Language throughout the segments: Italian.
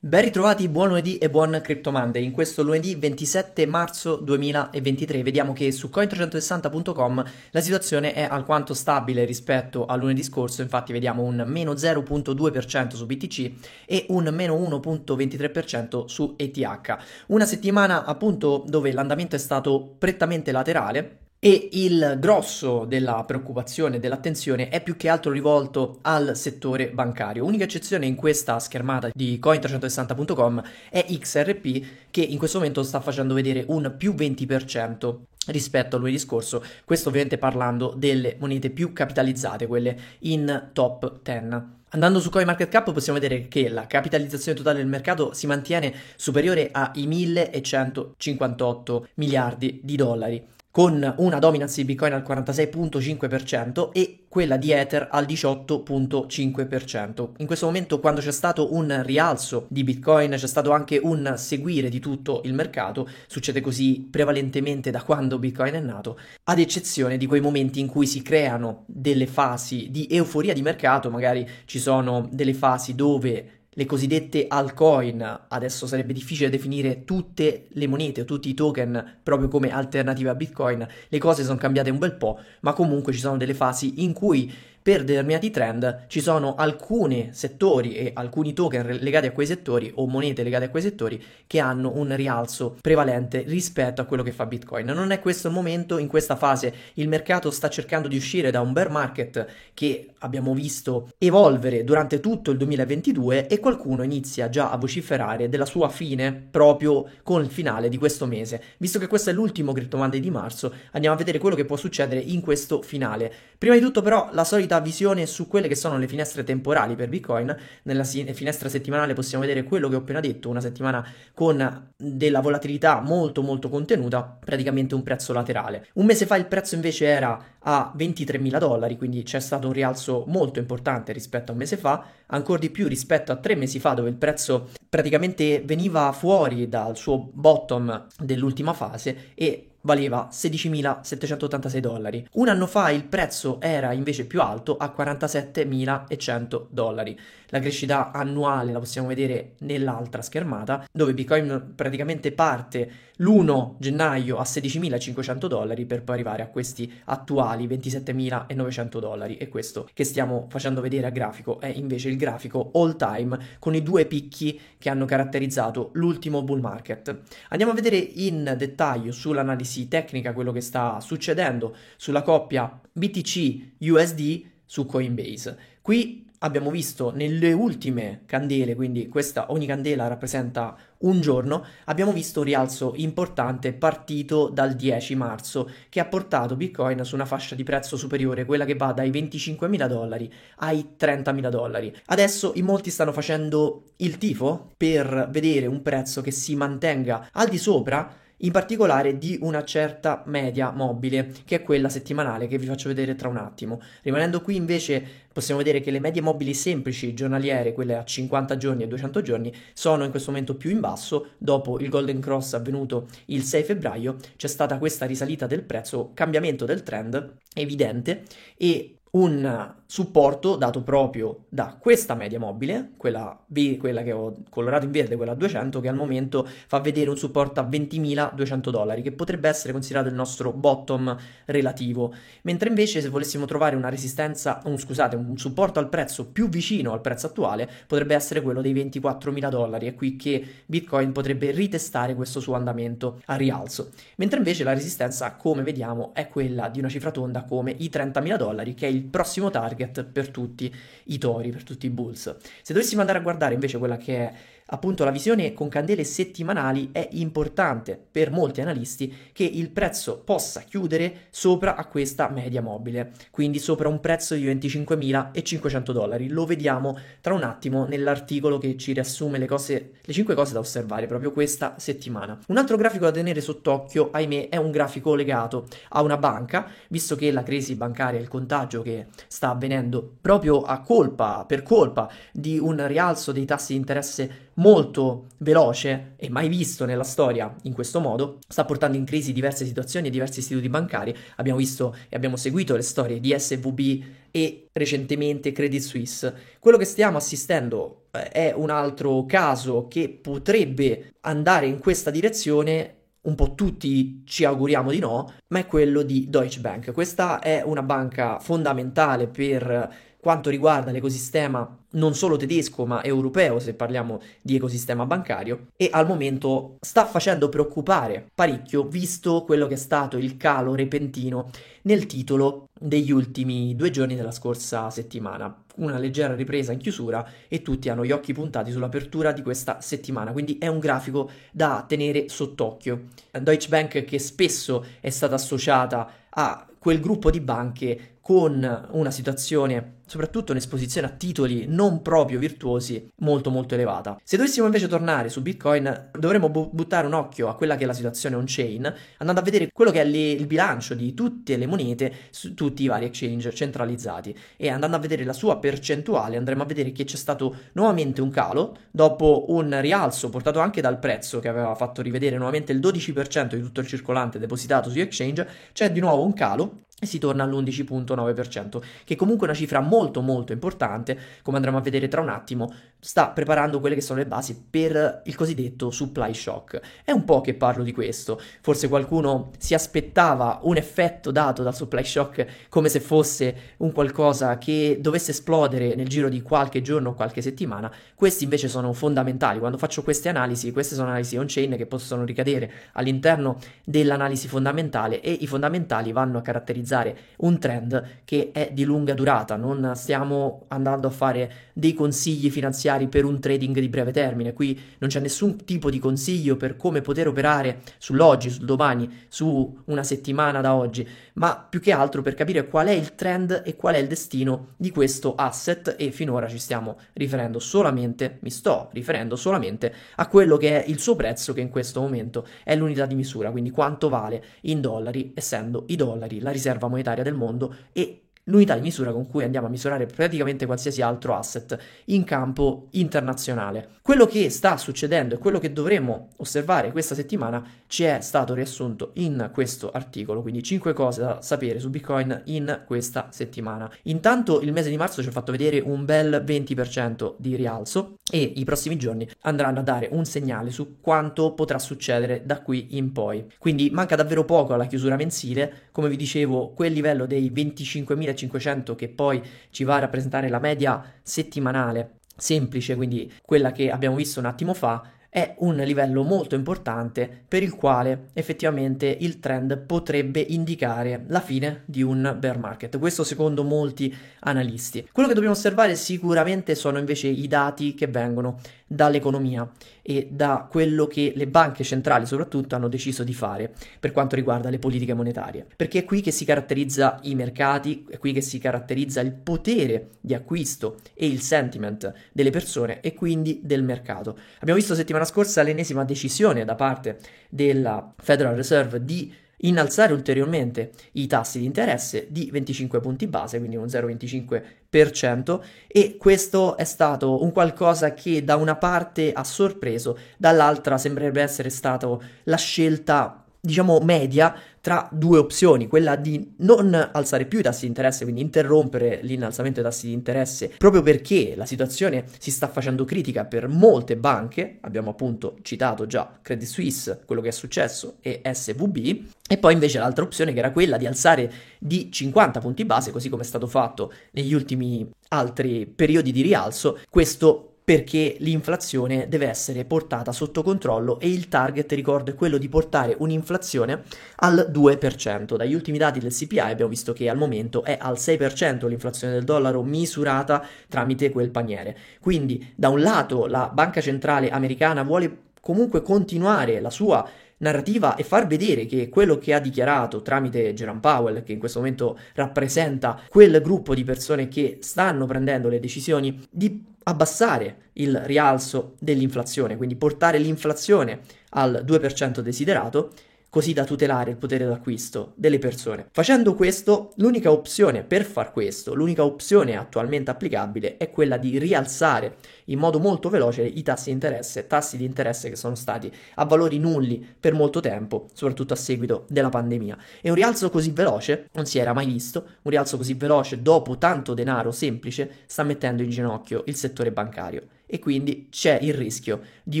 Ben ritrovati, buon lunedì e buon Crypto Monday. In questo lunedì 27 marzo 2023 vediamo che su coin360.com la situazione è alquanto stabile rispetto al lunedì scorso, infatti vediamo un meno 0.2% su BTC e un meno 1.23% su ETH. Una settimana appunto dove l'andamento è stato prettamente laterale, e il grosso della preoccupazione e dell'attenzione è più che altro rivolto al settore bancario. Unica eccezione in questa schermata di coin360.com è XRP che in questo momento sta facendo vedere un più 20% rispetto a lunedì scorso, questo ovviamente parlando delle monete più capitalizzate, quelle in top 10. Andando su CoinMarketCap possiamo vedere che la capitalizzazione totale del mercato si mantiene superiore ai 1158 miliardi di dollari con una dominance di Bitcoin al 46.5% e quella di Ether al 18.5%. In questo momento quando c'è stato un rialzo di Bitcoin c'è stato anche un seguire di tutto il mercato, succede così prevalentemente da quando Bitcoin è nato, ad eccezione di quei momenti in cui si creano delle fasi di euforia di mercato, magari ci sono delle fasi dove le cosiddette altcoin, adesso sarebbe difficile definire tutte le monete o tutti i token proprio come alternative a Bitcoin, le cose sono cambiate un bel po', ma comunque ci sono delle fasi in cui per determinati trend ci sono alcuni settori e alcuni token legati a quei settori o monete legate a quei settori che hanno un rialzo prevalente rispetto a quello che fa Bitcoin. Non è questo il momento, in questa fase il mercato sta cercando di uscire da un bear market che abbiamo visto evolvere durante tutto il 2022 e qualcuno inizia già a vociferare della sua fine proprio con il finale di questo mese. Visto che questo è l'ultimo Crypto Monday di marzo, andiamo a vedere quello che può succedere in questo finale. Prima di tutto però la solita visione su quelle che sono le finestre temporali per Bitcoin. Nella finestra settimanale possiamo vedere quello che ho appena detto, una settimana con della volatilità molto molto contenuta, praticamente un prezzo laterale. Un mese fa il prezzo invece era a 23.000 dollari, quindi c'è stato un rialzo molto importante rispetto a un mese fa, ancora di più rispetto a tre mesi fa dove il prezzo praticamente veniva fuori dal suo bottom dell'ultima fase e valeva 16.786 dollari. Un anno fa il prezzo era invece più alto a 47.100 dollari. La crescita annuale la possiamo vedere nell'altra schermata, dove Bitcoin praticamente parte l'1 gennaio a 16.500 dollari per poi arrivare a questi attuali 27.900 dollari. E questo che stiamo facendo vedere a grafico è invece il grafico all time con i due picchi che hanno caratterizzato l'ultimo bull market. Andiamo a vedere in dettaglio sull'analisi tecnica quello che sta succedendo sulla coppia BTC-USD su Coinbase. Qui abbiamo visto nelle ultime candele, quindi questa, ogni candela rappresenta un giorno, abbiamo visto un rialzo importante partito dal 10 marzo che ha portato Bitcoin su una fascia di prezzo superiore, quella che va dai 25.000 dollari ai 30.000 dollari. Adesso in molti stanno facendo il tifo per vedere un prezzo che si mantenga al di sopra in particolare di una certa media mobile, che è quella settimanale che vi faccio vedere tra un attimo. Rimanendo qui invece possiamo vedere che le medie mobili semplici giornaliere, quelle a 50 giorni e 200 giorni, sono in questo momento più in basso. Dopo il Golden Cross avvenuto il 6 febbraio c'è stata questa risalita del prezzo, cambiamento del trend evidente e un supporto dato proprio da questa media mobile, quella, quella, che ho colorato in verde, quella a 200, che al momento fa vedere un supporto a 20.200 dollari, che potrebbe essere considerato il nostro bottom relativo. Mentre invece se volessimo trovare una resistenza, un, scusate, un supporto al prezzo più vicino al prezzo attuale, potrebbe essere quello dei 24.000 dollari. È qui che Bitcoin potrebbe ritestare questo suo andamento a rialzo. Mentre invece la resistenza, come vediamo, è quella di una cifra tonda come i 30.000 dollari, che è il prossimo target target per tutti i tori, per tutti i bulls. Se dovessimo andare a guardare invece quella che è Appunto la visione con candele settimanali è importante per molti analisti che il prezzo possa chiudere sopra a questa media mobile, quindi sopra un prezzo di 25.500 dollari. Lo vediamo tra un attimo nell'articolo che ci riassume le, cose, le 5 cose da osservare proprio questa settimana. Un altro grafico da tenere sott'occhio, ahimè, è un grafico legato a una banca, visto che la crisi bancaria, il contagio che sta avvenendo proprio a colpa, per colpa di un rialzo dei tassi di interesse molto veloce e mai visto nella storia in questo modo, sta portando in crisi diverse situazioni e diversi istituti bancari. Abbiamo visto e abbiamo seguito le storie di SVB e recentemente Credit Suisse. Quello che stiamo assistendo eh, è un altro caso che potrebbe andare in questa direzione un po' tutti ci auguriamo di no, ma è quello di Deutsche Bank. Questa è una banca fondamentale per quanto riguarda l'ecosistema non solo tedesco ma europeo se parliamo di ecosistema bancario e al momento sta facendo preoccupare parecchio visto quello che è stato il calo repentino nel titolo degli ultimi due giorni della scorsa settimana una leggera ripresa in chiusura e tutti hanno gli occhi puntati sull'apertura di questa settimana, quindi è un grafico da tenere sott'occhio. Deutsche Bank che spesso è stata associata a quel gruppo di banche con una situazione, soprattutto un'esposizione a titoli non proprio virtuosi, molto molto elevata. Se dovessimo invece tornare su Bitcoin, dovremmo bu- buttare un occhio a quella che è la situazione on-chain, andando a vedere quello che è le- il bilancio di tutte le monete su tutti i vari exchange centralizzati e andando a vedere la sua percentuale andremo a vedere che c'è stato nuovamente un calo dopo un rialzo portato anche dal prezzo che aveva fatto rivedere nuovamente il 12% di tutto il circolante depositato su exchange, c'è di nuovo un calo e si torna all'11.9%, che comunque è una cifra molto molto importante, come andremo a vedere tra un attimo, sta preparando quelle che sono le basi per il cosiddetto supply shock. È un po' che parlo di questo, forse qualcuno si aspettava un effetto dato dal supply shock come se fosse un qualcosa che dovesse esplodere nel giro di qualche giorno o qualche settimana, questi invece sono fondamentali, quando faccio queste analisi, queste sono analisi on-chain che possono ricadere all'interno dell'analisi fondamentale e i fondamentali vanno a caratterizzare un trend che è di lunga durata, non stiamo andando a fare dei consigli finanziari per un trading di breve termine, qui non c'è nessun tipo di consiglio per come poter operare sull'oggi, sul domani, su una settimana da oggi, ma più che altro per capire qual è il trend e qual è il destino di questo asset e finora ci stiamo riferendo solamente, mi sto riferendo solamente a quello che è il suo prezzo che in questo momento è l'unità di misura, quindi quanto vale in dollari, essendo i dollari la riserva monetaria del mondo e l'unità di misura con cui andiamo a misurare praticamente qualsiasi altro asset in campo internazionale. Quello che sta succedendo e quello che dovremmo osservare questa settimana ci è stato riassunto in questo articolo, quindi 5 cose da sapere su Bitcoin in questa settimana. Intanto il mese di marzo ci ha fatto vedere un bel 20% di rialzo e i prossimi giorni andranno a dare un segnale su quanto potrà succedere da qui in poi. Quindi manca davvero poco alla chiusura mensile, come vi dicevo, quel livello dei 25.000 500 che poi ci va a rappresentare la media settimanale semplice, quindi quella che abbiamo visto un attimo fa, è un livello molto importante per il quale effettivamente il trend potrebbe indicare la fine di un bear market. Questo secondo molti analisti. Quello che dobbiamo osservare sicuramente sono invece i dati che vengono dall'economia e da quello che le banche centrali soprattutto hanno deciso di fare per quanto riguarda le politiche monetarie. Perché è qui che si caratterizza i mercati, è qui che si caratterizza il potere di acquisto e il sentiment delle persone e quindi del mercato. Abbiamo visto settimana scorsa l'ennesima decisione da parte della Federal Reserve di innalzare ulteriormente i tassi di interesse di 25 punti base, quindi un 0,25%, e questo è stato un qualcosa che da una parte ha sorpreso, dall'altra sembrerebbe essere stata la scelta diciamo media tra due opzioni, quella di non alzare più i tassi di interesse, quindi interrompere l'innalzamento dei tassi di interesse, proprio perché la situazione si sta facendo critica per molte banche, abbiamo appunto citato già Credit Suisse, quello che è successo, e SVB, e poi invece l'altra opzione che era quella di alzare di 50 punti base, così come è stato fatto negli ultimi altri periodi di rialzo, questo perché l'inflazione deve essere portata sotto controllo e il target, ricordo, è quello di portare un'inflazione al 2%. Dagli ultimi dati del CPI abbiamo visto che al momento è al 6% l'inflazione del dollaro misurata tramite quel paniere. Quindi, da un lato, la Banca Centrale Americana vuole comunque continuare la sua narrativa e far vedere che quello che ha dichiarato tramite Jerome Powell, che in questo momento rappresenta quel gruppo di persone che stanno prendendo le decisioni di abbassare il rialzo dell'inflazione, quindi portare l'inflazione al 2% desiderato, così da tutelare il potere d'acquisto delle persone. Facendo questo, l'unica opzione per far questo, l'unica opzione attualmente applicabile è quella di rialzare in modo molto veloce i tassi di interesse, tassi di interesse che sono stati a valori nulli per molto tempo, soprattutto a seguito della pandemia. E un rialzo così veloce non si era mai visto, un rialzo così veloce dopo tanto denaro semplice sta mettendo in ginocchio il settore bancario e quindi c'è il rischio di,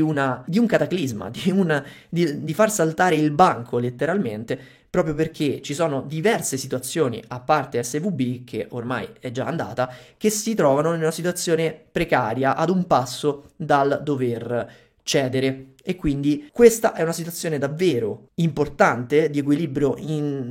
una, di un cataclisma, di, una, di, di far saltare il banco letteralmente proprio perché ci sono diverse situazioni, a parte SVB, che ormai è già andata, che si trovano in una situazione precaria ad un passo dal dover cedere. E quindi questa è una situazione davvero importante di equilibrio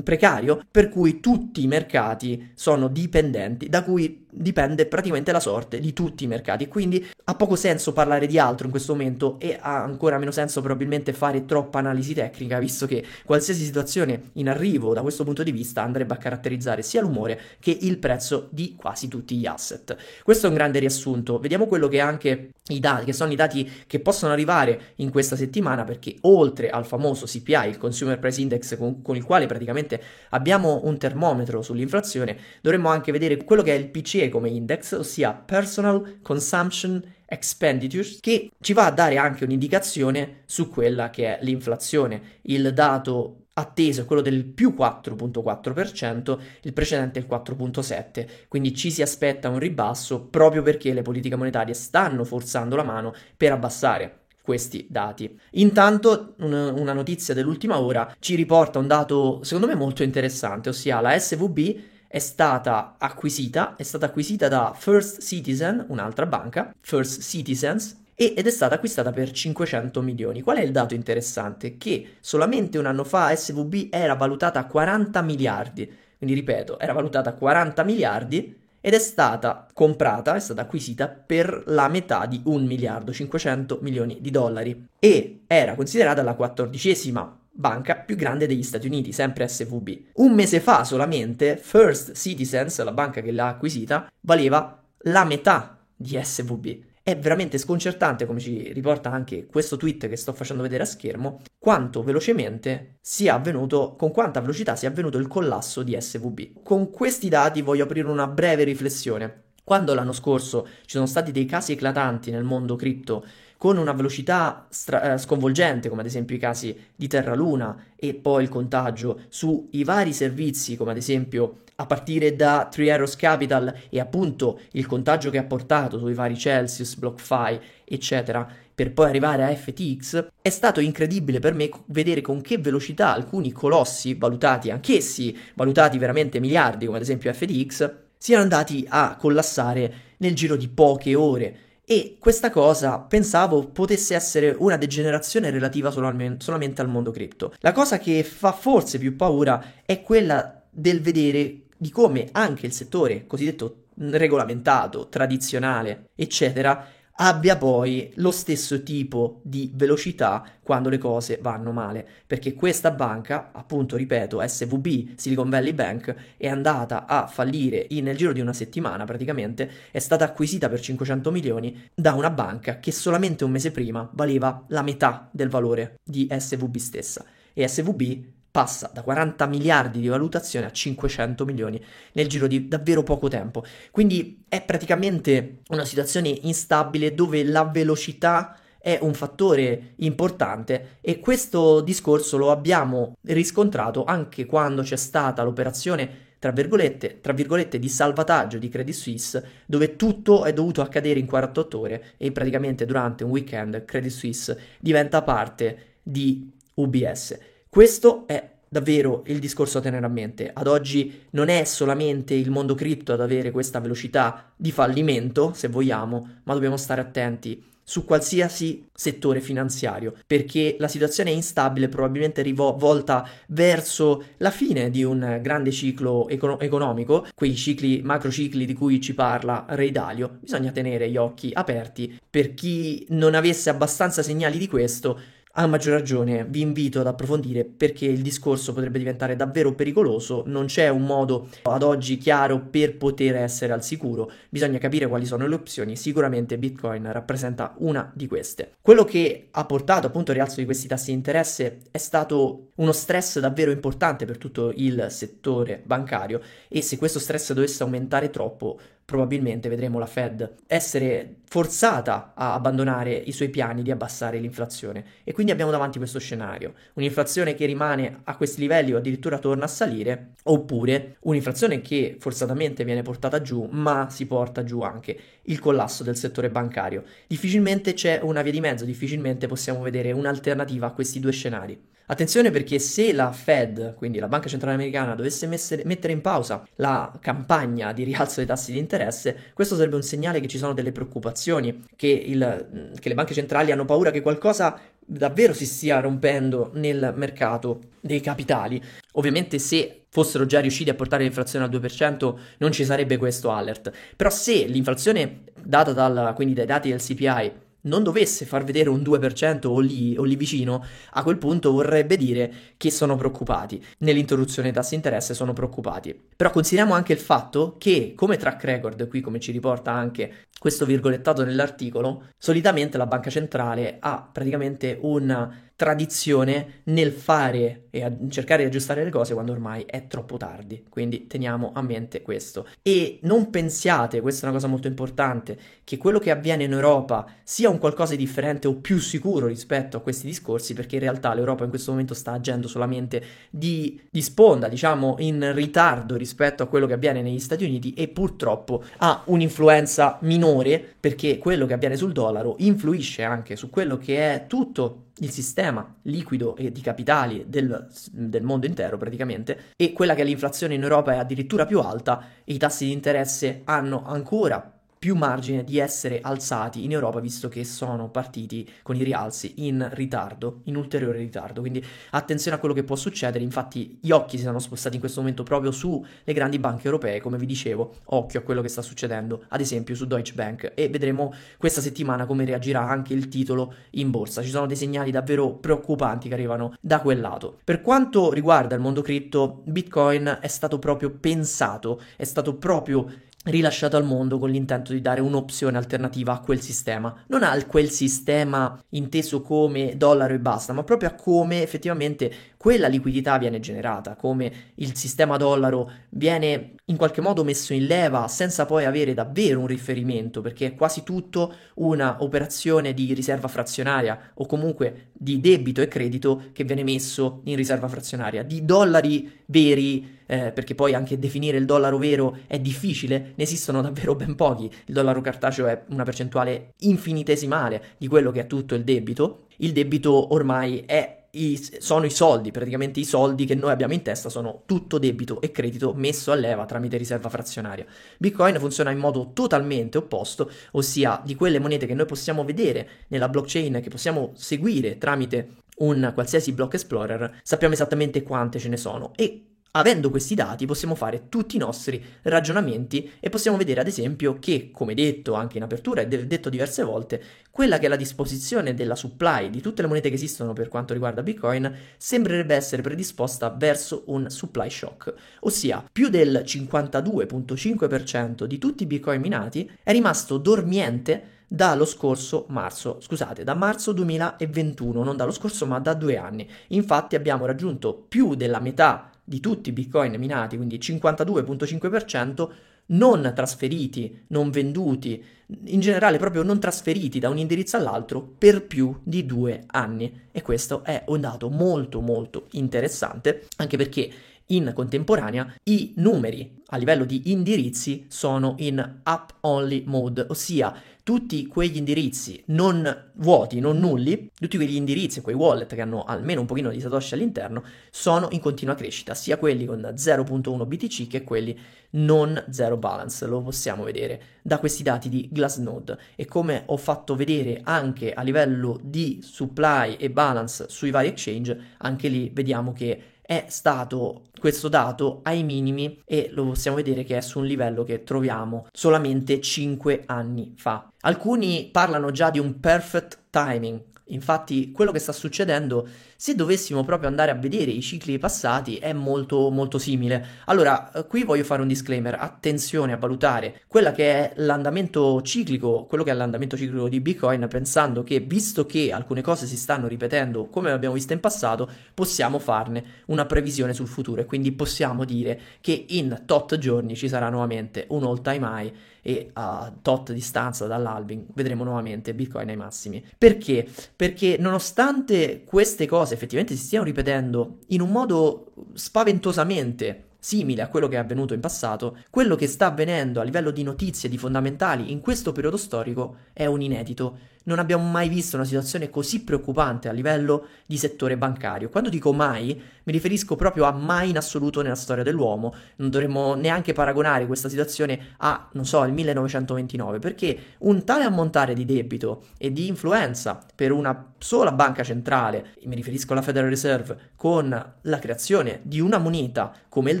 precario per cui tutti i mercati sono dipendenti, da cui dipende praticamente la sorte di tutti i mercati. Quindi ha poco senso parlare di altro in questo momento e ha ancora meno senso probabilmente fare troppa analisi tecnica, visto che qualsiasi situazione in arrivo da questo punto di vista andrebbe a caratterizzare sia l'umore che il prezzo di quasi tutti gli asset. Questo è un grande riassunto. Vediamo quello che anche i dati, che sono i dati che possono arrivare in questa settimana, perché oltre al famoso CPI, il Consumer Price Index, con, con il quale praticamente abbiamo un termometro sull'inflazione, dovremmo anche vedere quello che è il PCE come index, ossia Personal Consumption Expenditures, che ci va a dare anche un'indicazione su quella che è l'inflazione. Il dato atteso è quello del più 4.4%, il precedente il 4.7%, quindi ci si aspetta un ribasso proprio perché le politiche monetarie stanno forzando la mano per abbassare questi dati. Intanto una, una notizia dell'ultima ora ci riporta un dato secondo me molto interessante, ossia la SVB è stata acquisita, è stata acquisita da First Citizen, un'altra banca, First Citizens, ed è stata acquistata per 500 milioni. Qual è il dato interessante? Che solamente un anno fa SVB era valutata a 40 miliardi, quindi ripeto, era valutata a 40 miliardi ed è stata comprata, è stata acquisita per la metà di 1 miliardo 500 milioni di dollari e era considerata la quattordicesima banca più grande degli Stati Uniti, sempre SVB. Un mese fa solamente First Citizens, la banca che l'ha acquisita, valeva la metà di SVB. È veramente sconcertante, come ci riporta anche questo tweet che sto facendo vedere a schermo, quanto velocemente sia avvenuto, con quanta velocità sia avvenuto il collasso di SVB. Con questi dati voglio aprire una breve riflessione. Quando l'anno scorso ci sono stati dei casi eclatanti nel mondo cripto con una velocità stra- eh, sconvolgente, come ad esempio i casi di Terra Luna e poi il contagio sui vari servizi, come ad esempio a partire da Three Arrows Capital e appunto il contagio che ha portato sui vari Celsius, BlockFi, eccetera, per poi arrivare a FTX, è stato incredibile per me vedere con che velocità alcuni colossi, valutati anch'essi, valutati veramente miliardi, come ad esempio FTX, siano andati a collassare nel giro di poche ore e questa cosa pensavo potesse essere una degenerazione relativa solamente al mondo cripto. La cosa che fa forse più paura è quella del vedere di come anche il settore cosiddetto regolamentato, tradizionale, eccetera, abbia poi lo stesso tipo di velocità quando le cose vanno male, perché questa banca, appunto ripeto, SVB, Silicon Valley Bank, è andata a fallire in, nel giro di una settimana praticamente, è stata acquisita per 500 milioni da una banca che solamente un mese prima valeva la metà del valore di SVB stessa. E SVB passa da 40 miliardi di valutazione a 500 milioni nel giro di davvero poco tempo. Quindi è praticamente una situazione instabile dove la velocità è un fattore importante e questo discorso lo abbiamo riscontrato anche quando c'è stata l'operazione tra virgolette, tra virgolette di salvataggio di Credit Suisse dove tutto è dovuto accadere in 48 ore e praticamente durante un weekend Credit Suisse diventa parte di UBS. Questo è davvero il discorso da tenere a mente. Ad oggi non è solamente il mondo cripto ad avere questa velocità di fallimento, se vogliamo, ma dobbiamo stare attenti su qualsiasi settore finanziario, perché la situazione è instabile, probabilmente rivolta verso la fine di un grande ciclo econo- economico, quei cicli, macrocicli di cui ci parla Ray Dalio. Bisogna tenere gli occhi aperti. Per chi non avesse abbastanza segnali di questo, a maggior ragione vi invito ad approfondire perché il discorso potrebbe diventare davvero pericoloso, non c'è un modo ad oggi chiaro per poter essere al sicuro, bisogna capire quali sono le opzioni, sicuramente Bitcoin rappresenta una di queste. Quello che ha portato appunto al rialzo di questi tassi di interesse è stato uno stress davvero importante per tutto il settore bancario. E se questo stress dovesse aumentare troppo probabilmente vedremo la Fed essere forzata a abbandonare i suoi piani di abbassare l'inflazione e quindi abbiamo davanti questo scenario, un'inflazione che rimane a questi livelli o addirittura torna a salire, oppure un'inflazione che forzatamente viene portata giù, ma si porta giù anche il collasso del settore bancario. Difficilmente c'è una via di mezzo, difficilmente possiamo vedere un'alternativa a questi due scenari. Attenzione perché se la Fed, quindi la Banca Centrale Americana, dovesse messere, mettere in pausa la campagna di rialzo dei tassi di interesse, questo sarebbe un segnale che ci sono delle preoccupazioni, che, il, che le banche centrali hanno paura che qualcosa davvero si stia rompendo nel mercato dei capitali. Ovviamente se fossero già riusciti a portare l'inflazione al 2% non ci sarebbe questo alert, però se l'inflazione data dal, quindi dai dati del CPI non dovesse far vedere un 2% o lì, o lì vicino, a quel punto vorrebbe dire che sono preoccupati. Nell'introduzione dei tassi interesse sono preoccupati. Però consideriamo anche il fatto che, come track record, qui come ci riporta anche questo virgolettato nell'articolo, solitamente la banca centrale ha praticamente una tradizione nel fare e cercare di aggiustare le cose quando ormai è troppo tardi. Quindi teniamo a mente questo. E non pensiate, questa è una cosa molto importante, che quello che avviene in Europa sia un qualcosa di differente o più sicuro rispetto a questi discorsi, perché in realtà l'Europa in questo momento sta agendo solamente di, di sponda, diciamo in ritardo rispetto a quello che avviene negli Stati Uniti e purtroppo ha un'influenza minore perché quello che avviene sul dollaro influisce anche su quello che è tutto il sistema liquido e di capitali del, del, mondo intero praticamente e quella che è l'inflazione in Europa è addirittura più alta e i tassi di interesse hanno ancora più margine di essere alzati in Europa visto che sono partiti con i rialzi in ritardo, in ulteriore ritardo. Quindi attenzione a quello che può succedere, infatti gli occhi si sono spostati in questo momento proprio sulle grandi banche europee, come vi dicevo, occhio a quello che sta succedendo, ad esempio su Deutsche Bank e vedremo questa settimana come reagirà anche il titolo in borsa. Ci sono dei segnali davvero preoccupanti che arrivano da quel lato. Per quanto riguarda il mondo cripto, Bitcoin è stato proprio pensato, è stato proprio rilasciato al mondo con l'intento di dare un'opzione alternativa a quel sistema. Non a quel sistema inteso come dollaro e basta, ma proprio a come effettivamente quella liquidità viene generata, come il sistema dollaro viene in qualche modo messo in leva senza poi avere davvero un riferimento, perché è quasi tutto una operazione di riserva frazionaria o comunque di debito e credito che viene messo in riserva frazionaria, di dollari veri eh, perché poi anche definire il dollaro vero è difficile, ne esistono davvero ben pochi, il dollaro cartaceo è una percentuale infinitesimale di quello che è tutto il debito, il debito ormai è i, sono i soldi, praticamente i soldi che noi abbiamo in testa sono tutto debito e credito messo a leva tramite riserva frazionaria. Bitcoin funziona in modo totalmente opposto, ossia di quelle monete che noi possiamo vedere nella blockchain, che possiamo seguire tramite un qualsiasi block explorer, sappiamo esattamente quante ce ne sono e Avendo questi dati possiamo fare tutti i nostri ragionamenti e possiamo vedere ad esempio che, come detto anche in apertura e detto diverse volte, quella che è la disposizione della supply di tutte le monete che esistono per quanto riguarda Bitcoin sembrerebbe essere predisposta verso un supply shock, ossia più del 52.5% di tutti i Bitcoin minati è rimasto dormiente dallo scorso marzo, scusate, da marzo 2021, non dallo scorso ma da due anni. Infatti abbiamo raggiunto più della metà di tutti i bitcoin minati, quindi 52.5%, non trasferiti, non venduti, in generale proprio non trasferiti da un indirizzo all'altro per più di due anni. E questo è un dato molto molto interessante, anche perché in contemporanea i numeri a livello di indirizzi sono in up only mode, ossia tutti quegli indirizzi non vuoti, non nulli, tutti quegli indirizzi, quei wallet che hanno almeno un pochino di Satoshi all'interno, sono in continua crescita, sia quelli con 0.1 BTC che quelli non zero balance, lo possiamo vedere da questi dati di Glassnode e come ho fatto vedere anche a livello di supply e balance sui vari exchange, anche lì vediamo che è stato questo dato ai minimi e lo possiamo vedere che è su un livello che troviamo solamente 5 anni fa. Alcuni parlano già di un perfect timing, Infatti, quello che sta succedendo, se dovessimo proprio andare a vedere i cicli passati, è molto molto simile. Allora, eh, qui voglio fare un disclaimer: attenzione a valutare quella che è l'andamento ciclico, quello che è l'andamento ciclico di Bitcoin, pensando che visto che alcune cose si stanno ripetendo come abbiamo visto in passato, possiamo farne una previsione sul futuro e quindi possiamo dire che in tot giorni ci sarà nuovamente un all time high e a tot distanza dall'alving vedremo nuovamente Bitcoin ai massimi. Perché? Perché nonostante queste cose effettivamente si stiano ripetendo in un modo spaventosamente simile a quello che è avvenuto in passato, quello che sta avvenendo a livello di notizie, di fondamentali in questo periodo storico è un inedito non abbiamo mai visto una situazione così preoccupante a livello di settore bancario. Quando dico mai, mi riferisco proprio a mai in assoluto nella storia dell'uomo. Non dovremmo neanche paragonare questa situazione a, non so, il 1929, perché un tale ammontare di debito e di influenza per una sola banca centrale, mi riferisco alla Federal Reserve, con la creazione di una moneta come il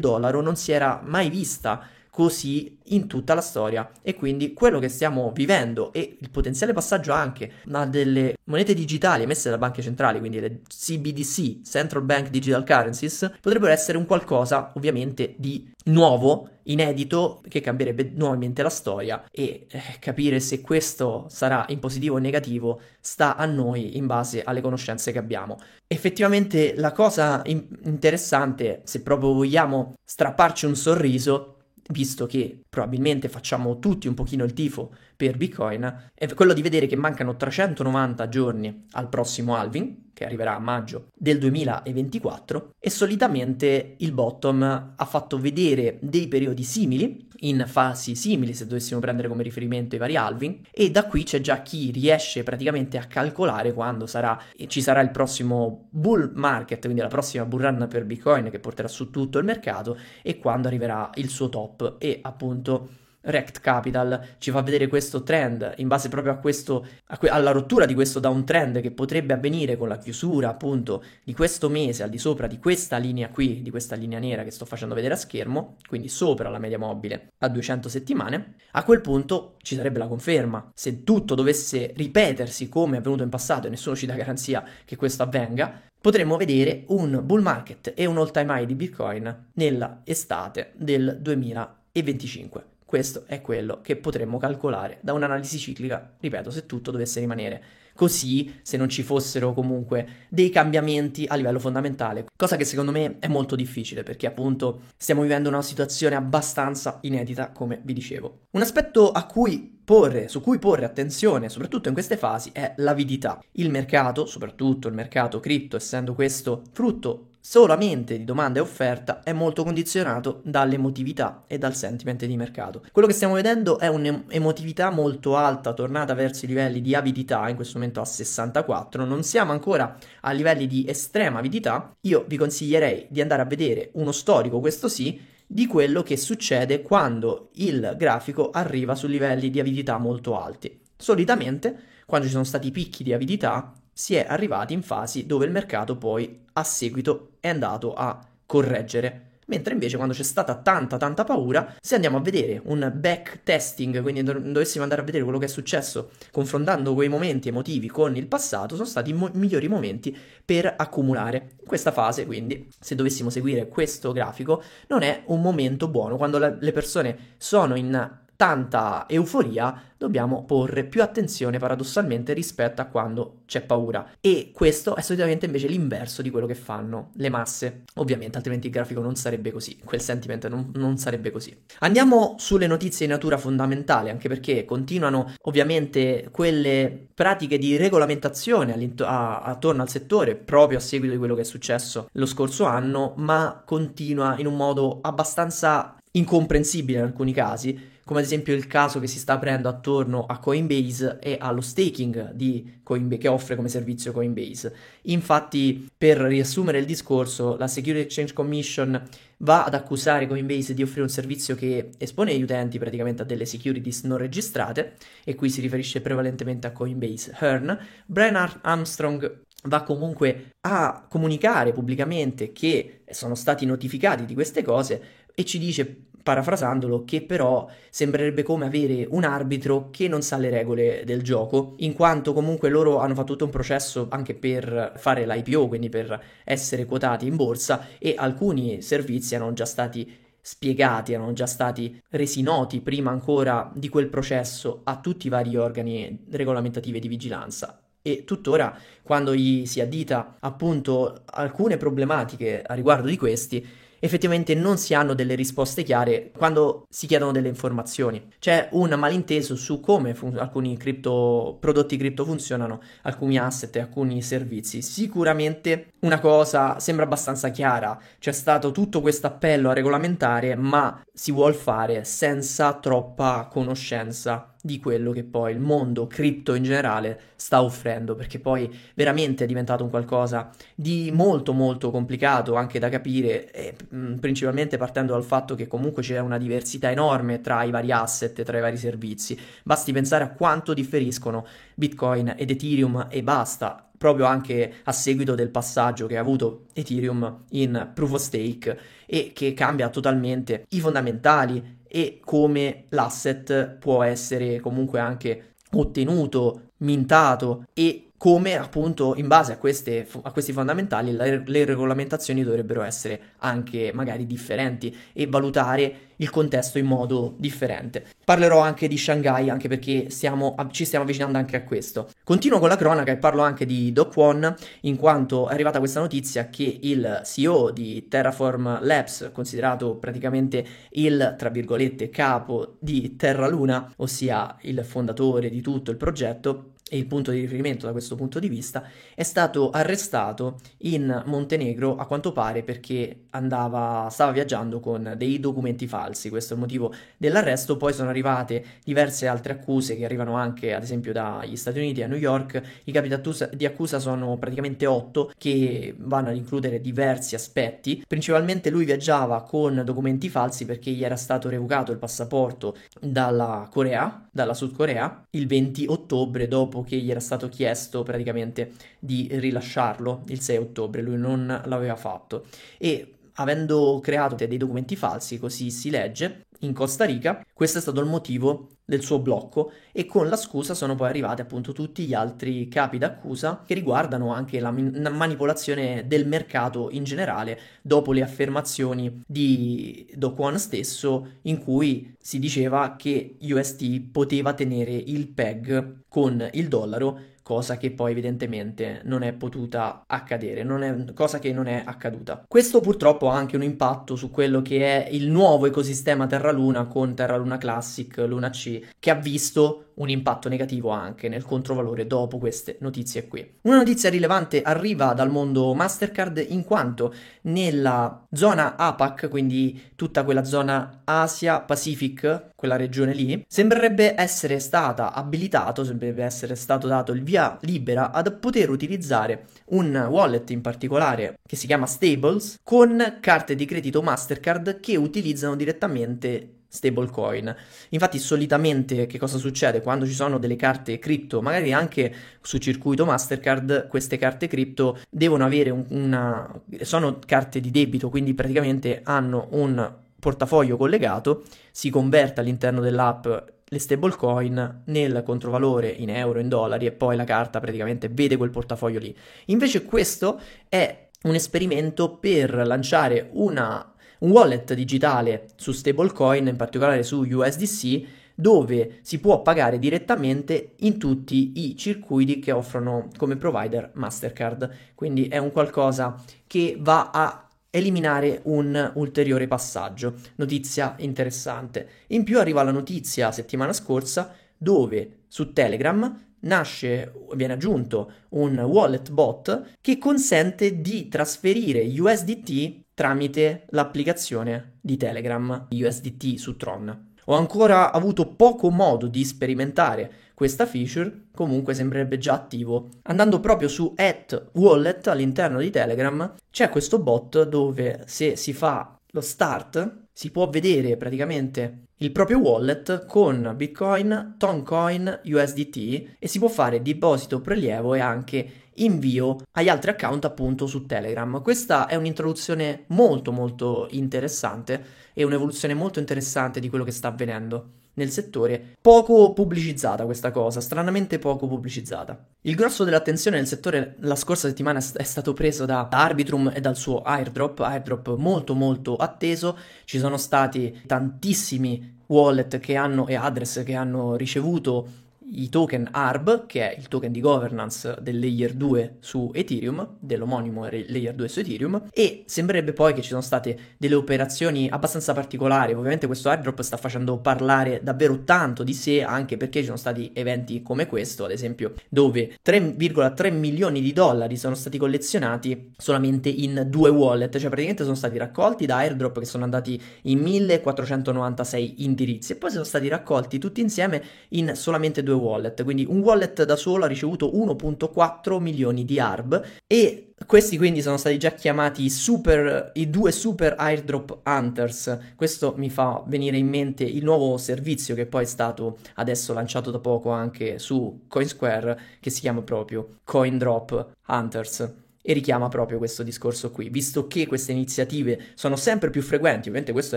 dollaro non si era mai vista così in tutta la storia e quindi quello che stiamo vivendo e il potenziale passaggio anche a delle monete digitali emesse da banche centrali, quindi le CBDC, Central Bank Digital Currencies, potrebbero essere un qualcosa ovviamente di nuovo, inedito, che cambierebbe nuovamente la storia e eh, capire se questo sarà in positivo o negativo sta a noi in base alle conoscenze che abbiamo. Effettivamente la cosa in- interessante, se proprio vogliamo strapparci un sorriso, visto che probabilmente facciamo tutti un pochino il tifo per Bitcoin, è quello di vedere che mancano 390 giorni al prossimo halving, che arriverà a maggio del 2024, e solitamente il bottom ha fatto vedere dei periodi simili, in fasi simili se dovessimo prendere come riferimento i vari halving, e da qui c'è già chi riesce praticamente a calcolare quando sarà, ci sarà il prossimo bull market, quindi la prossima bull run per Bitcoin che porterà su tutto il mercato, e quando arriverà il suo top. E appunto Rect Capital ci fa vedere questo trend in base proprio a questo, a que- alla rottura di questo downtrend che potrebbe avvenire con la chiusura appunto di questo mese al di sopra di questa linea qui, di questa linea nera che sto facendo vedere a schermo, quindi sopra la media mobile a 200 settimane, a quel punto ci sarebbe la conferma. Se tutto dovesse ripetersi come è avvenuto in passato e nessuno ci dà garanzia che questo avvenga, potremmo vedere un bull market e un all time high di Bitcoin nella estate del 2025. Questo è quello che potremmo calcolare da un'analisi ciclica, ripeto, se tutto dovesse rimanere così, se non ci fossero comunque dei cambiamenti a livello fondamentale, cosa che secondo me è molto difficile perché appunto stiamo vivendo una situazione abbastanza inedita, come vi dicevo. Un aspetto a cui porre, su cui porre attenzione, soprattutto in queste fasi, è l'avidità. Il mercato, soprattutto il mercato cripto, essendo questo frutto solamente di domanda e offerta è molto condizionato dall'emotività e dal sentiment di mercato. Quello che stiamo vedendo è un'emotività molto alta, tornata verso i livelli di avidità, in questo momento a 64, non siamo ancora a livelli di estrema avidità. Io vi consiglierei di andare a vedere uno storico, questo sì, di quello che succede quando il grafico arriva su livelli di avidità molto alti. Solitamente, quando ci sono stati picchi di avidità, si è arrivati in fasi dove il mercato poi a seguito è andato a correggere. Mentre invece quando c'è stata tanta tanta paura, se andiamo a vedere un back testing, quindi dovessimo andare a vedere quello che è successo confrontando quei momenti emotivi con il passato, sono stati i mo- migliori momenti per accumulare. In questa fase, quindi, se dovessimo seguire questo grafico, non è un momento buono quando la- le persone sono in tanta euforia, dobbiamo porre più attenzione paradossalmente rispetto a quando c'è paura. E questo è solitamente invece l'inverso di quello che fanno le masse. Ovviamente, altrimenti il grafico non sarebbe così, quel sentimento non, non sarebbe così. Andiamo sulle notizie di natura fondamentale, anche perché continuano ovviamente quelle pratiche di regolamentazione a, attorno al settore, proprio a seguito di quello che è successo lo scorso anno, ma continua in un modo abbastanza incomprensibile in alcuni casi come ad esempio il caso che si sta aprendo attorno a Coinbase e allo staking Coinbase, che offre come servizio Coinbase. Infatti, per riassumere il discorso, la Security Exchange Commission va ad accusare Coinbase di offrire un servizio che espone gli utenti praticamente a delle securities non registrate, e qui si riferisce prevalentemente a Coinbase Hearn. Brian Armstrong va comunque a comunicare pubblicamente che sono stati notificati di queste cose e ci dice parafrasandolo, che però sembrerebbe come avere un arbitro che non sa le regole del gioco, in quanto comunque loro hanno fatto tutto un processo anche per fare l'IPO, quindi per essere quotati in borsa e alcuni servizi erano già stati spiegati, erano già stati resi noti prima ancora di quel processo a tutti i vari organi regolamentativi di vigilanza. E tuttora, quando gli si addita appunto alcune problematiche a riguardo di questi, effettivamente non si hanno delle risposte chiare quando si chiedono delle informazioni. C'è un malinteso su come fun- alcuni cripto- prodotti cripto funzionano, alcuni asset alcuni servizi. Sicuramente una cosa sembra abbastanza chiara, c'è stato tutto questo appello a regolamentare, ma si vuol fare senza troppa conoscenza di quello che poi il mondo cripto in generale sta offrendo, perché poi veramente è diventato un qualcosa di molto molto complicato anche da capire, e, mh, principalmente partendo dal fatto che comunque c'è una diversità enorme tra i vari asset, tra i vari servizi. Basti pensare a quanto differiscono Bitcoin ed Ethereum e basta, proprio anche a seguito del passaggio che ha avuto Ethereum in proof of stake e che cambia totalmente i fondamentali e come l'asset può essere comunque anche ottenuto, mintato e come appunto in base a, queste, a questi fondamentali le, le, regolamentazioni dovrebbero essere anche magari differenti e valutare il contesto in modo differente. Parlerò anche di Shanghai anche perché stiamo, ci stiamo avvicinando anche a questo. Continuo con la cronaca e parlo anche di Do Kwon in quanto è arrivata questa notizia che il CEO di Terraform Labs, considerato praticamente il tra virgolette capo di Terra Luna, ossia il fondatore di tutto il progetto, e il punto di riferimento da questo punto di vista, è stato arrestato in Montenegro a quanto pare perché andava, stava viaggiando con dei documenti falsi. Questo è il motivo dell'arresto. Poi sono arrivate diverse altre accuse che arrivano anche, ad esempio, dagli Stati Uniti a New York. I capi di accusa sono praticamente otto che vanno ad includere diversi aspetti. Principalmente lui viaggiava con documenti falsi perché gli era stato revocato il passaporto dalla Corea, dalla Sud Corea, il 20 ottobre dopo dopo che gli era stato chiesto praticamente di rilasciarlo il 6 ottobre, lui non l'aveva fatto. E avendo creato dei documenti falsi, così si legge, in Costa Rica, questo è stato il motivo del suo blocco e con la scusa sono poi arrivati appunto tutti gli altri capi d'accusa che riguardano anche la manipolazione del mercato in generale dopo le affermazioni di Do Kwon stesso in cui si diceva che UST poteva tenere il PEG con il dollaro cosa che poi evidentemente non è potuta accadere, non è, cosa che non è accaduta. Questo purtroppo ha anche un impatto su quello che è il nuovo ecosistema Terra-Luna con Terra-Luna Classic, Luna C, che ha visto un impatto negativo anche nel controvalore dopo queste notizie qui. Una notizia rilevante arriva dal mondo Mastercard in quanto nella zona APAC, quindi tutta quella zona Asia Pacific, quella regione lì, sembrerebbe essere stata abilitato, sembrerebbe essere stato dato il via libera ad poter utilizzare un wallet in particolare che si chiama Stables con carte di credito Mastercard che utilizzano direttamente stablecoin. Infatti solitamente che cosa succede quando ci sono delle carte cripto, magari anche su circuito Mastercard, queste carte cripto devono avere un, una sono carte di debito, quindi praticamente hanno un portafoglio collegato, si converte all'interno dell'app le stablecoin nel controvalore in euro, in dollari e poi la carta praticamente vede quel portafoglio lì. Invece questo è un esperimento per lanciare una un wallet digitale su stablecoin, in particolare su USDC, dove si può pagare direttamente in tutti i circuiti che offrono come provider Mastercard. Quindi è un qualcosa che va a eliminare un ulteriore passaggio. Notizia interessante. In più arriva la notizia settimana scorsa dove su Telegram nasce, viene aggiunto un wallet bot che consente di trasferire USDT tramite l'applicazione di Telegram USDT su Tron. Ho ancora avuto poco modo di sperimentare questa feature, comunque sembrerebbe già attivo. Andando proprio su at wallet all'interno di Telegram c'è questo bot dove se si fa lo start si può vedere praticamente il proprio wallet con Bitcoin, Toncoin, USDT e si può fare deposito, prelievo e anche invio agli altri account appunto su Telegram. Questa è un'introduzione molto molto interessante e un'evoluzione molto interessante di quello che sta avvenendo nel settore, poco pubblicizzata questa cosa, stranamente poco pubblicizzata. Il grosso dell'attenzione nel settore la scorsa settimana è stato preso da Arbitrum e dal suo airdrop, airdrop molto molto atteso, ci sono stati tantissimi wallet che hanno e address che hanno ricevuto i token ARB, che è il token di governance del layer 2 su Ethereum, dell'omonimo layer 2 su Ethereum, e sembrerebbe poi che ci sono state delle operazioni abbastanza particolari. Ovviamente questo airdrop sta facendo parlare davvero tanto di sé, anche perché ci sono stati eventi come questo, ad esempio, dove 3,3 milioni di dollari sono stati collezionati solamente in due wallet, cioè praticamente sono stati raccolti da airdrop che sono andati in 1496 indirizzi e poi sono stati raccolti tutti insieme in solamente due wallet, quindi un wallet da solo ha ricevuto 1.4 milioni di ARB e questi quindi sono stati già chiamati super, i due super airdrop hunters. Questo mi fa venire in mente il nuovo servizio che poi è stato adesso lanciato da poco anche su Coinsquare che si chiama proprio Coindrop Hunters e richiama proprio questo discorso qui, visto che queste iniziative sono sempre più frequenti, ovviamente questo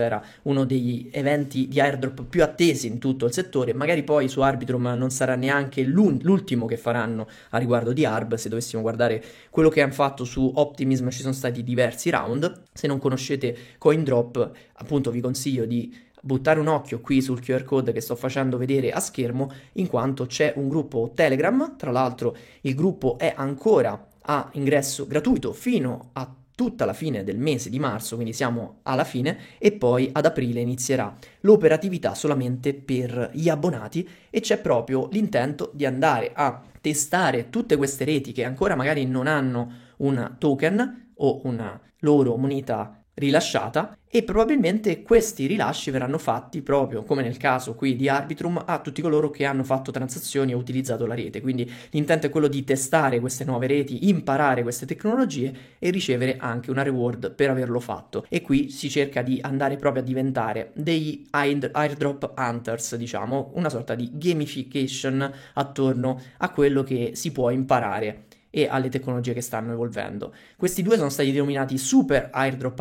era uno degli eventi di airdrop più attesi in tutto il settore, magari poi su Arbitrum non sarà neanche l'ultimo che faranno a riguardo di Arb, se dovessimo guardare quello che hanno fatto su Optimism ci sono stati diversi round, se non conoscete CoinDrop appunto vi consiglio di buttare un occhio qui sul QR code che sto facendo vedere a schermo in quanto c'è un gruppo Telegram, tra l'altro il gruppo è ancora a ingresso gratuito fino a tutta la fine del mese di marzo, quindi siamo alla fine, e poi ad aprile inizierà l'operatività solamente per gli abbonati e c'è proprio l'intento di andare a testare tutte queste reti che ancora magari non hanno un token o una loro moneta rilasciata e probabilmente questi rilasci verranno fatti proprio come nel caso qui di Arbitrum a tutti coloro che hanno fatto transazioni e utilizzato la rete. Quindi l'intento è quello di testare queste nuove reti, imparare queste tecnologie e ricevere anche una reward per averlo fatto. E qui si cerca di andare proprio a diventare dei airdrop hunters, diciamo, una sorta di gamification attorno a quello che si può imparare e alle tecnologie che stanno evolvendo. Questi due sono stati denominati Super Airdrop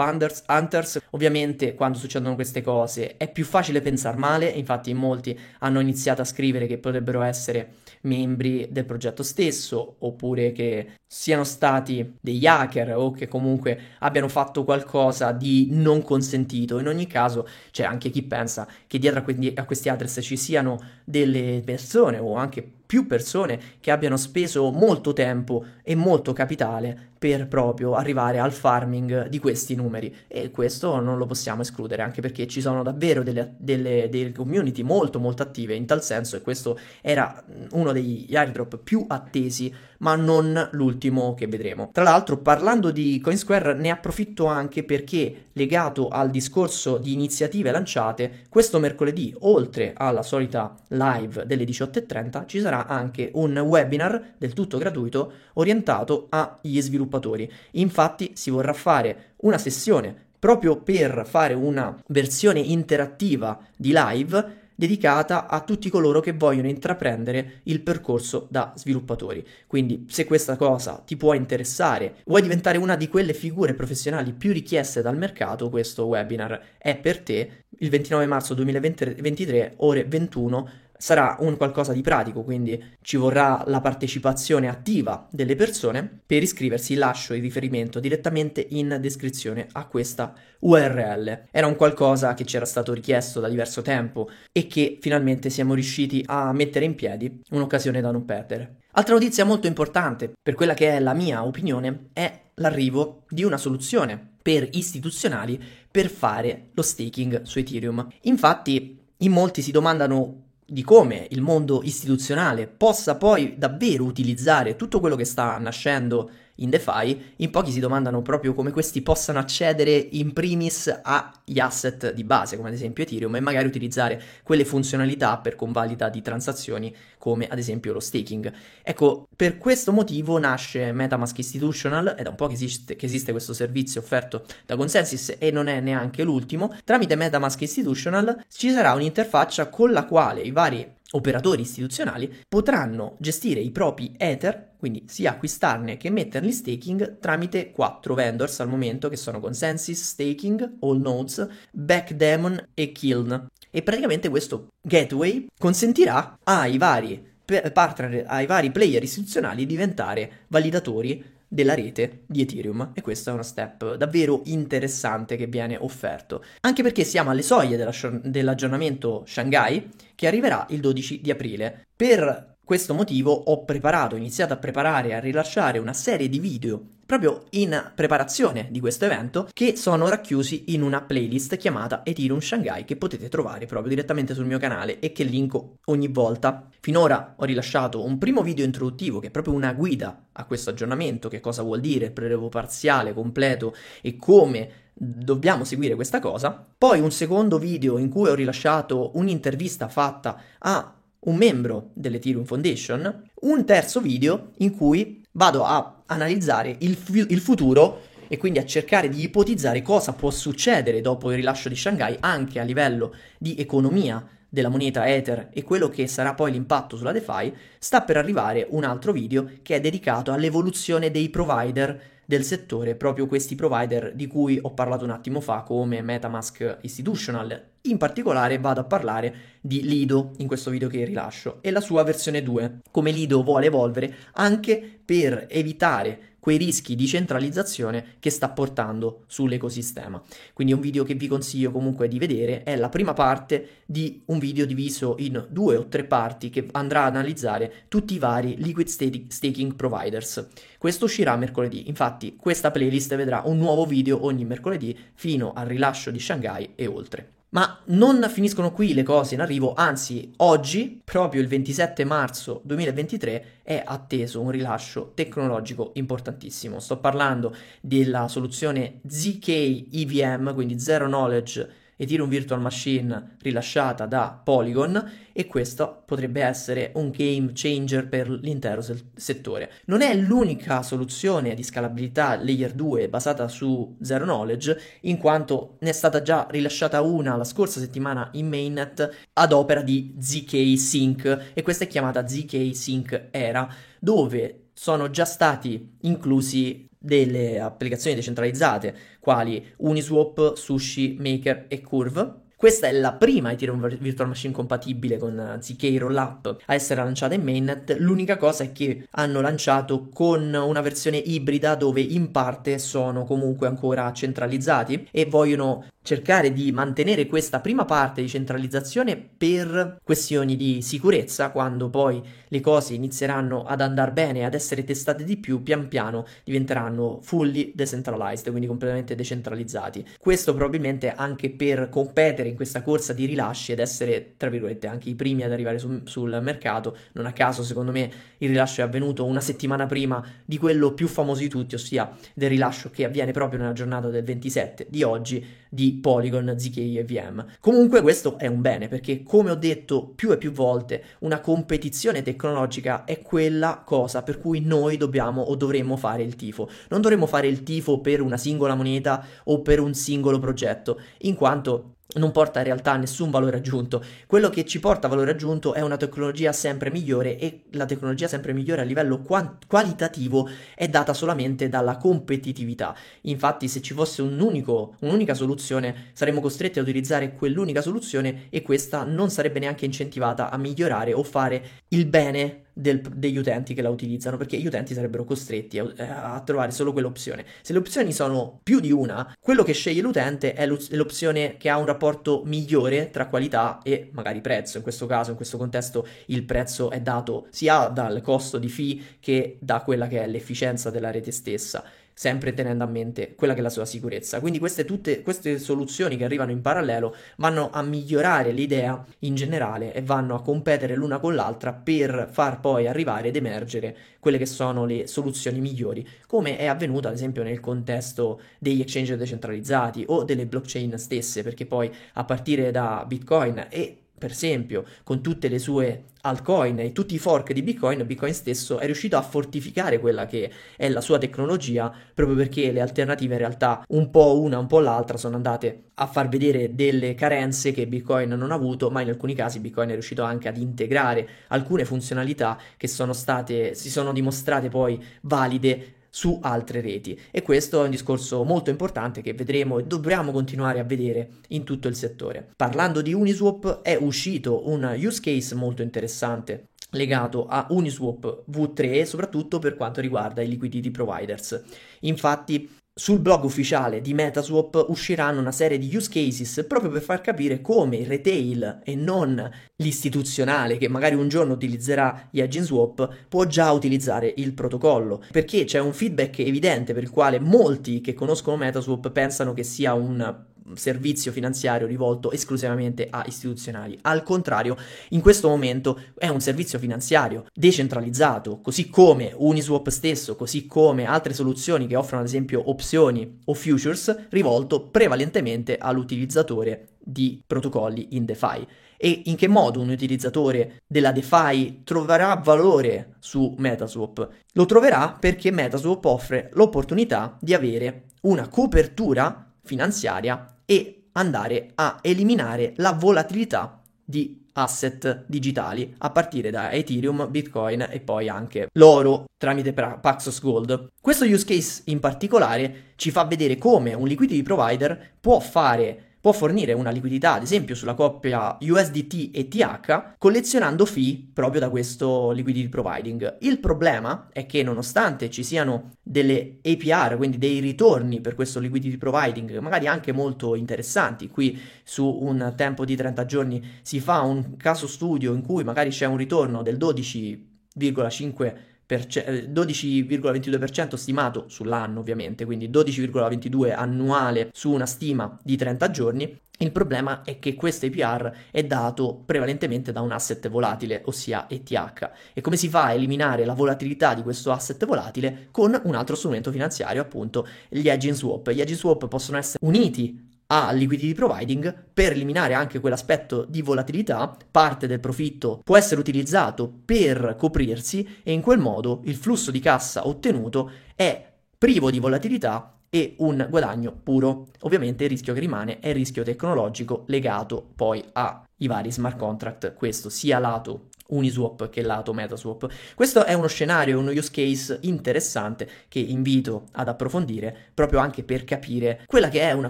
Hunters. Ovviamente quando succedono queste cose è più facile pensare male, infatti molti hanno iniziato a scrivere che potrebbero essere membri del progetto stesso oppure che siano stati degli hacker o che comunque abbiano fatto qualcosa di non consentito. In ogni caso c'è anche chi pensa che dietro a, que- a questi address ci siano delle persone o anche più persone che abbiano speso molto tempo e molto capitale per proprio arrivare al farming di questi numeri e questo non lo possiamo escludere anche perché ci sono davvero delle, delle, delle community molto molto attive in tal senso e questo era uno degli airdrop più attesi ma non l'ultimo che vedremo. Tra l'altro, parlando di Coinsquare, ne approfitto anche perché, legato al discorso di iniziative lanciate, questo mercoledì, oltre alla solita live delle 18.30, ci sarà anche un webinar del tutto gratuito orientato agli sviluppatori sviluppatori. Infatti si vorrà fare una sessione proprio per fare una versione interattiva di live dedicata a tutti coloro che vogliono intraprendere il percorso da sviluppatori. Quindi se questa cosa ti può interessare, vuoi diventare una di quelle figure professionali più richieste dal mercato, questo webinar è per te. Il 29 marzo 2023, ore 21, sarà un qualcosa di pratico, quindi ci vorrà la partecipazione attiva delle persone. Per iscriversi lascio il riferimento direttamente in descrizione a questa URL. Era un qualcosa che ci era stato richiesto da diverso tempo e che finalmente siamo riusciti a mettere in piedi, un'occasione da non perdere. Altra notizia molto importante, per quella che è la mia opinione, è l'arrivo di una soluzione per istituzionali per fare lo staking su Ethereum. Infatti, in molti si domandano di come il mondo istituzionale possa poi davvero utilizzare tutto quello che sta nascendo in DeFi, in pochi si domandano proprio come questi possano accedere in primis agli asset di base, come ad esempio Ethereum, e magari utilizzare quelle funzionalità per convalida di transazioni, come ad esempio lo staking. Ecco, per questo motivo nasce Metamask Institutional, è da un po' che esiste, che esiste questo servizio offerto da Consensus e non è neanche l'ultimo. Tramite Metamask Institutional ci sarà un'interfaccia con la quale i vari operatori istituzionali potranno gestire i propri Ether quindi sia acquistarne che metterli in staking tramite quattro vendors al momento che sono Consensus, Staking, All Nodes, Backdaemon e Kiln. E praticamente questo gateway consentirà ai vari partner, ai vari player istituzionali di diventare validatori della rete di Ethereum. E questo è uno step davvero interessante che viene offerto. Anche perché siamo alle soglie della, dell'aggiornamento Shanghai che arriverà il 12 di aprile. Per questo motivo ho preparato, ho iniziato a preparare e a rilasciare una serie di video proprio in preparazione di questo evento che sono racchiusi in una playlist chiamata Ethereum Shanghai che potete trovare proprio direttamente sul mio canale e che linko ogni volta. Finora ho rilasciato un primo video introduttivo che è proprio una guida a questo aggiornamento, che cosa vuol dire, prelevo parziale, completo e come dobbiamo seguire questa cosa. Poi un secondo video in cui ho rilasciato un'intervista fatta a un membro dell'Ethereum Foundation, un terzo video in cui vado a analizzare il, f- il futuro e quindi a cercare di ipotizzare cosa può succedere dopo il rilascio di Shanghai anche a livello di economia della moneta Ether e quello che sarà poi l'impatto sulla DeFi, sta per arrivare un altro video che è dedicato all'evoluzione dei provider del settore, proprio questi provider di cui ho parlato un attimo fa come Metamask Institutional. In particolare vado a parlare di Lido in questo video che rilascio e la sua versione 2, come Lido vuole evolvere anche per evitare quei rischi di centralizzazione che sta portando sull'ecosistema. Quindi un video che vi consiglio comunque di vedere è la prima parte di un video diviso in due o tre parti che andrà ad analizzare tutti i vari liquid staking providers. Questo uscirà mercoledì, infatti questa playlist vedrà un nuovo video ogni mercoledì fino al rilascio di Shanghai e oltre. Ma non finiscono qui le cose in arrivo, anzi oggi, proprio il 27 marzo 2023, è atteso un rilascio tecnologico importantissimo. Sto parlando della soluzione ZK EVM, quindi Zero Knowledge Ethereum Virtual Machine rilasciata da Polygon e questo potrebbe essere un game changer per l'intero se- settore. Non è l'unica soluzione di scalabilità layer 2 basata su Zero Knowledge, in quanto ne è stata già rilasciata una la scorsa settimana in mainnet ad opera di ZK Sync e questa è chiamata ZK Sync Era, dove sono già stati inclusi delle applicazioni decentralizzate quali Uniswap, Sushi, Maker e Curve. Questa è la prima Ethereum Virtual Machine compatibile con ZK Rollup a essere lanciata in mainnet. L'unica cosa è che hanno lanciato con una versione ibrida dove in parte sono comunque ancora centralizzati e vogliono cercare di mantenere questa prima parte di centralizzazione per questioni di sicurezza, quando poi le cose inizieranno ad andare bene, ad essere testate di più, pian piano diventeranno fully decentralized, quindi completamente decentralizzati. Questo probabilmente anche per competere in questa corsa di rilasci ed essere, tra virgolette, anche i primi ad arrivare su, sul mercato. Non a caso, secondo me, il rilascio è avvenuto una settimana prima di quello più famoso di tutti, ossia del rilascio che avviene proprio nella giornata del 27 di oggi di Polygon, ZK e VM. Comunque questo è un bene perché come ho detto più e più volte una competizione tecnologica è quella cosa per cui noi dobbiamo o dovremmo fare il tifo. Non dovremmo fare il tifo per una singola moneta o per un singolo progetto, in quanto non porta in realtà nessun valore aggiunto. Quello che ci porta valore aggiunto è una tecnologia sempre migliore e la tecnologia sempre migliore a livello quant- qualitativo è data solamente dalla competitività. Infatti se ci fosse un unico, un'unica soluzione saremmo costretti a utilizzare quell'unica soluzione e questa non sarebbe neanche incentivata a migliorare o fare il bene del, degli utenti che la utilizzano, perché gli utenti sarebbero costretti a, a, trovare solo quell'opzione. Se le opzioni sono più di una, quello che sceglie l'utente è l'opzione che ha un rapporto migliore tra qualità e magari prezzo. In questo caso, in questo contesto, il prezzo è dato sia dal costo di fee che da quella che è l'efficienza della rete stessa sempre tenendo a mente quella che è la sua sicurezza. Quindi queste, tutte, queste soluzioni che arrivano in parallelo vanno a migliorare l'idea in generale e vanno a competere l'una con l'altra per far poi arrivare ed emergere quelle che sono le soluzioni migliori, come è avvenuto ad esempio nel contesto degli exchange decentralizzati o delle blockchain stesse, perché poi a partire da Bitcoin e per esempio, con tutte le sue altcoin e tutti i fork di Bitcoin, Bitcoin stesso è riuscito a fortificare quella che è la sua tecnologia proprio perché le alternative in realtà un po' una, un po' l'altra sono andate a far vedere delle carenze che Bitcoin non ha avuto, ma in alcuni casi Bitcoin è riuscito anche ad integrare alcune funzionalità che sono state, si sono dimostrate poi valide su altre reti e questo è un discorso molto importante che vedremo e dobbiamo continuare a vedere in tutto il settore. Parlando di Uniswap è uscito un use case molto interessante legato a Uniswap V3 soprattutto per quanto riguarda i liquidity providers. Infatti sul blog ufficiale di Metaswap usciranno una serie di use cases proprio per far capire come il retail e non l'istituzionale che magari un giorno utilizzerà gli Edging Swap può già utilizzare il protocollo. Perché c'è un feedback evidente per il quale molti che conoscono Metaswap pensano che sia un servizio finanziario rivolto esclusivamente a istituzionali. Al contrario, in questo momento è un servizio finanziario decentralizzato, così come Uniswap stesso, così come altre soluzioni che offrono ad esempio opzioni o futures, rivolto prevalentemente all'utilizzatore di protocolli in DeFi. E in che modo un utilizzatore della DeFi troverà valore su Metaswap? Lo troverà perché Metaswap offre l'opportunità di avere una copertura finanziaria e andare a eliminare la volatilità di asset digitali a partire da Ethereum, Bitcoin e poi anche l'oro tramite Paxos Gold. Questo use case in particolare ci fa vedere come un liquidity provider può fare può fornire una liquidità, ad esempio sulla coppia USDT e TH, collezionando fee proprio da questo liquidity providing. Il problema è che nonostante ci siano delle APR, quindi dei ritorni per questo liquidity providing, magari anche molto interessanti, qui su un tempo di 30 giorni si fa un caso studio in cui magari c'è un ritorno del 12,5% 12,22% eh, stimato sull'anno ovviamente, quindi 12,22 annuale su una stima di 30 giorni. Il problema è che questo APR è dato prevalentemente da un asset volatile, ossia ETH. E come si fa a eliminare la volatilità di questo asset volatile? Con un altro strumento finanziario, appunto gli hedging swap. Gli hedging swap possono essere uniti a liquidity providing per eliminare anche quell'aspetto di volatilità, parte del profitto può essere utilizzato per coprirsi e in quel modo il flusso di cassa ottenuto è privo di volatilità e un guadagno puro. Ovviamente il rischio che rimane è il rischio tecnologico legato poi ai vari smart contract, questo sia lato Uniswap che lato Metaswap. Questo è uno scenario, uno use case interessante che invito ad approfondire proprio anche per capire quella che è una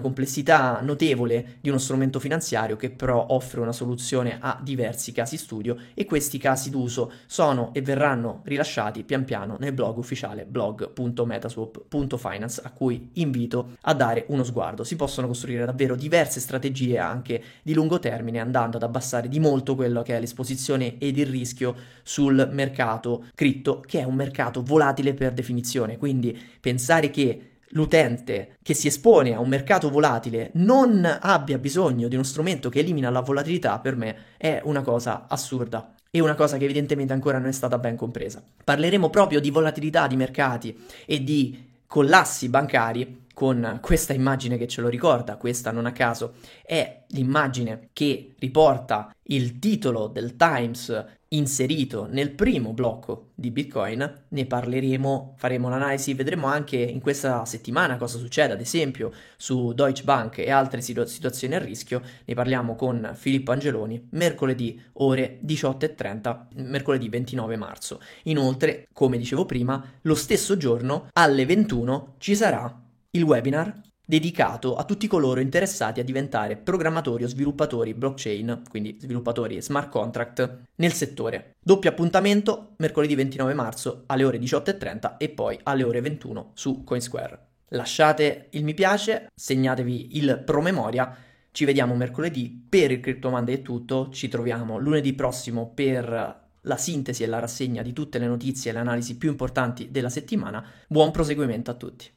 complessità notevole di uno strumento finanziario che però offre una soluzione a diversi casi studio e questi casi d'uso sono e verranno rilasciati pian piano nel blog ufficiale blog.metaswap.finance a cui invito a dare uno sguardo. Si possono costruire davvero diverse strategie anche di lungo termine andando ad abbassare di molto quello che è l'esposizione ed il rischio sul mercato cripto, che è un mercato volatile per definizione. Quindi pensare che l'utente che si espone a un mercato volatile non abbia bisogno di uno strumento che elimina la volatilità, per me è una cosa assurda e una cosa che evidentemente ancora non è stata ben compresa. Parleremo proprio di volatilità di mercati e di collassi bancari con questa immagine che ce lo ricorda, questa non a caso è l'immagine che riporta il titolo del Times inserito nel primo blocco di Bitcoin, ne parleremo, faremo l'analisi, vedremo anche in questa settimana cosa succede, ad esempio su Deutsche Bank e altre situ- situazioni a rischio, ne parliamo con Filippo Angeloni mercoledì ore 18.30, mercoledì 29 marzo. Inoltre, come dicevo prima, lo stesso giorno alle 21 ci sarà il webinar dedicato a tutti coloro interessati a diventare programmatori o sviluppatori blockchain, quindi sviluppatori smart contract nel settore. Doppio appuntamento mercoledì 29 marzo alle ore 18.30 e poi alle ore 21 su Coinsquare. Lasciate il mi piace, segnatevi il promemoria. Ci vediamo mercoledì per il Crypto Monday è tutto. Ci troviamo lunedì prossimo per la sintesi e la rassegna di tutte le notizie e le analisi più importanti della settimana. Buon proseguimento a tutti.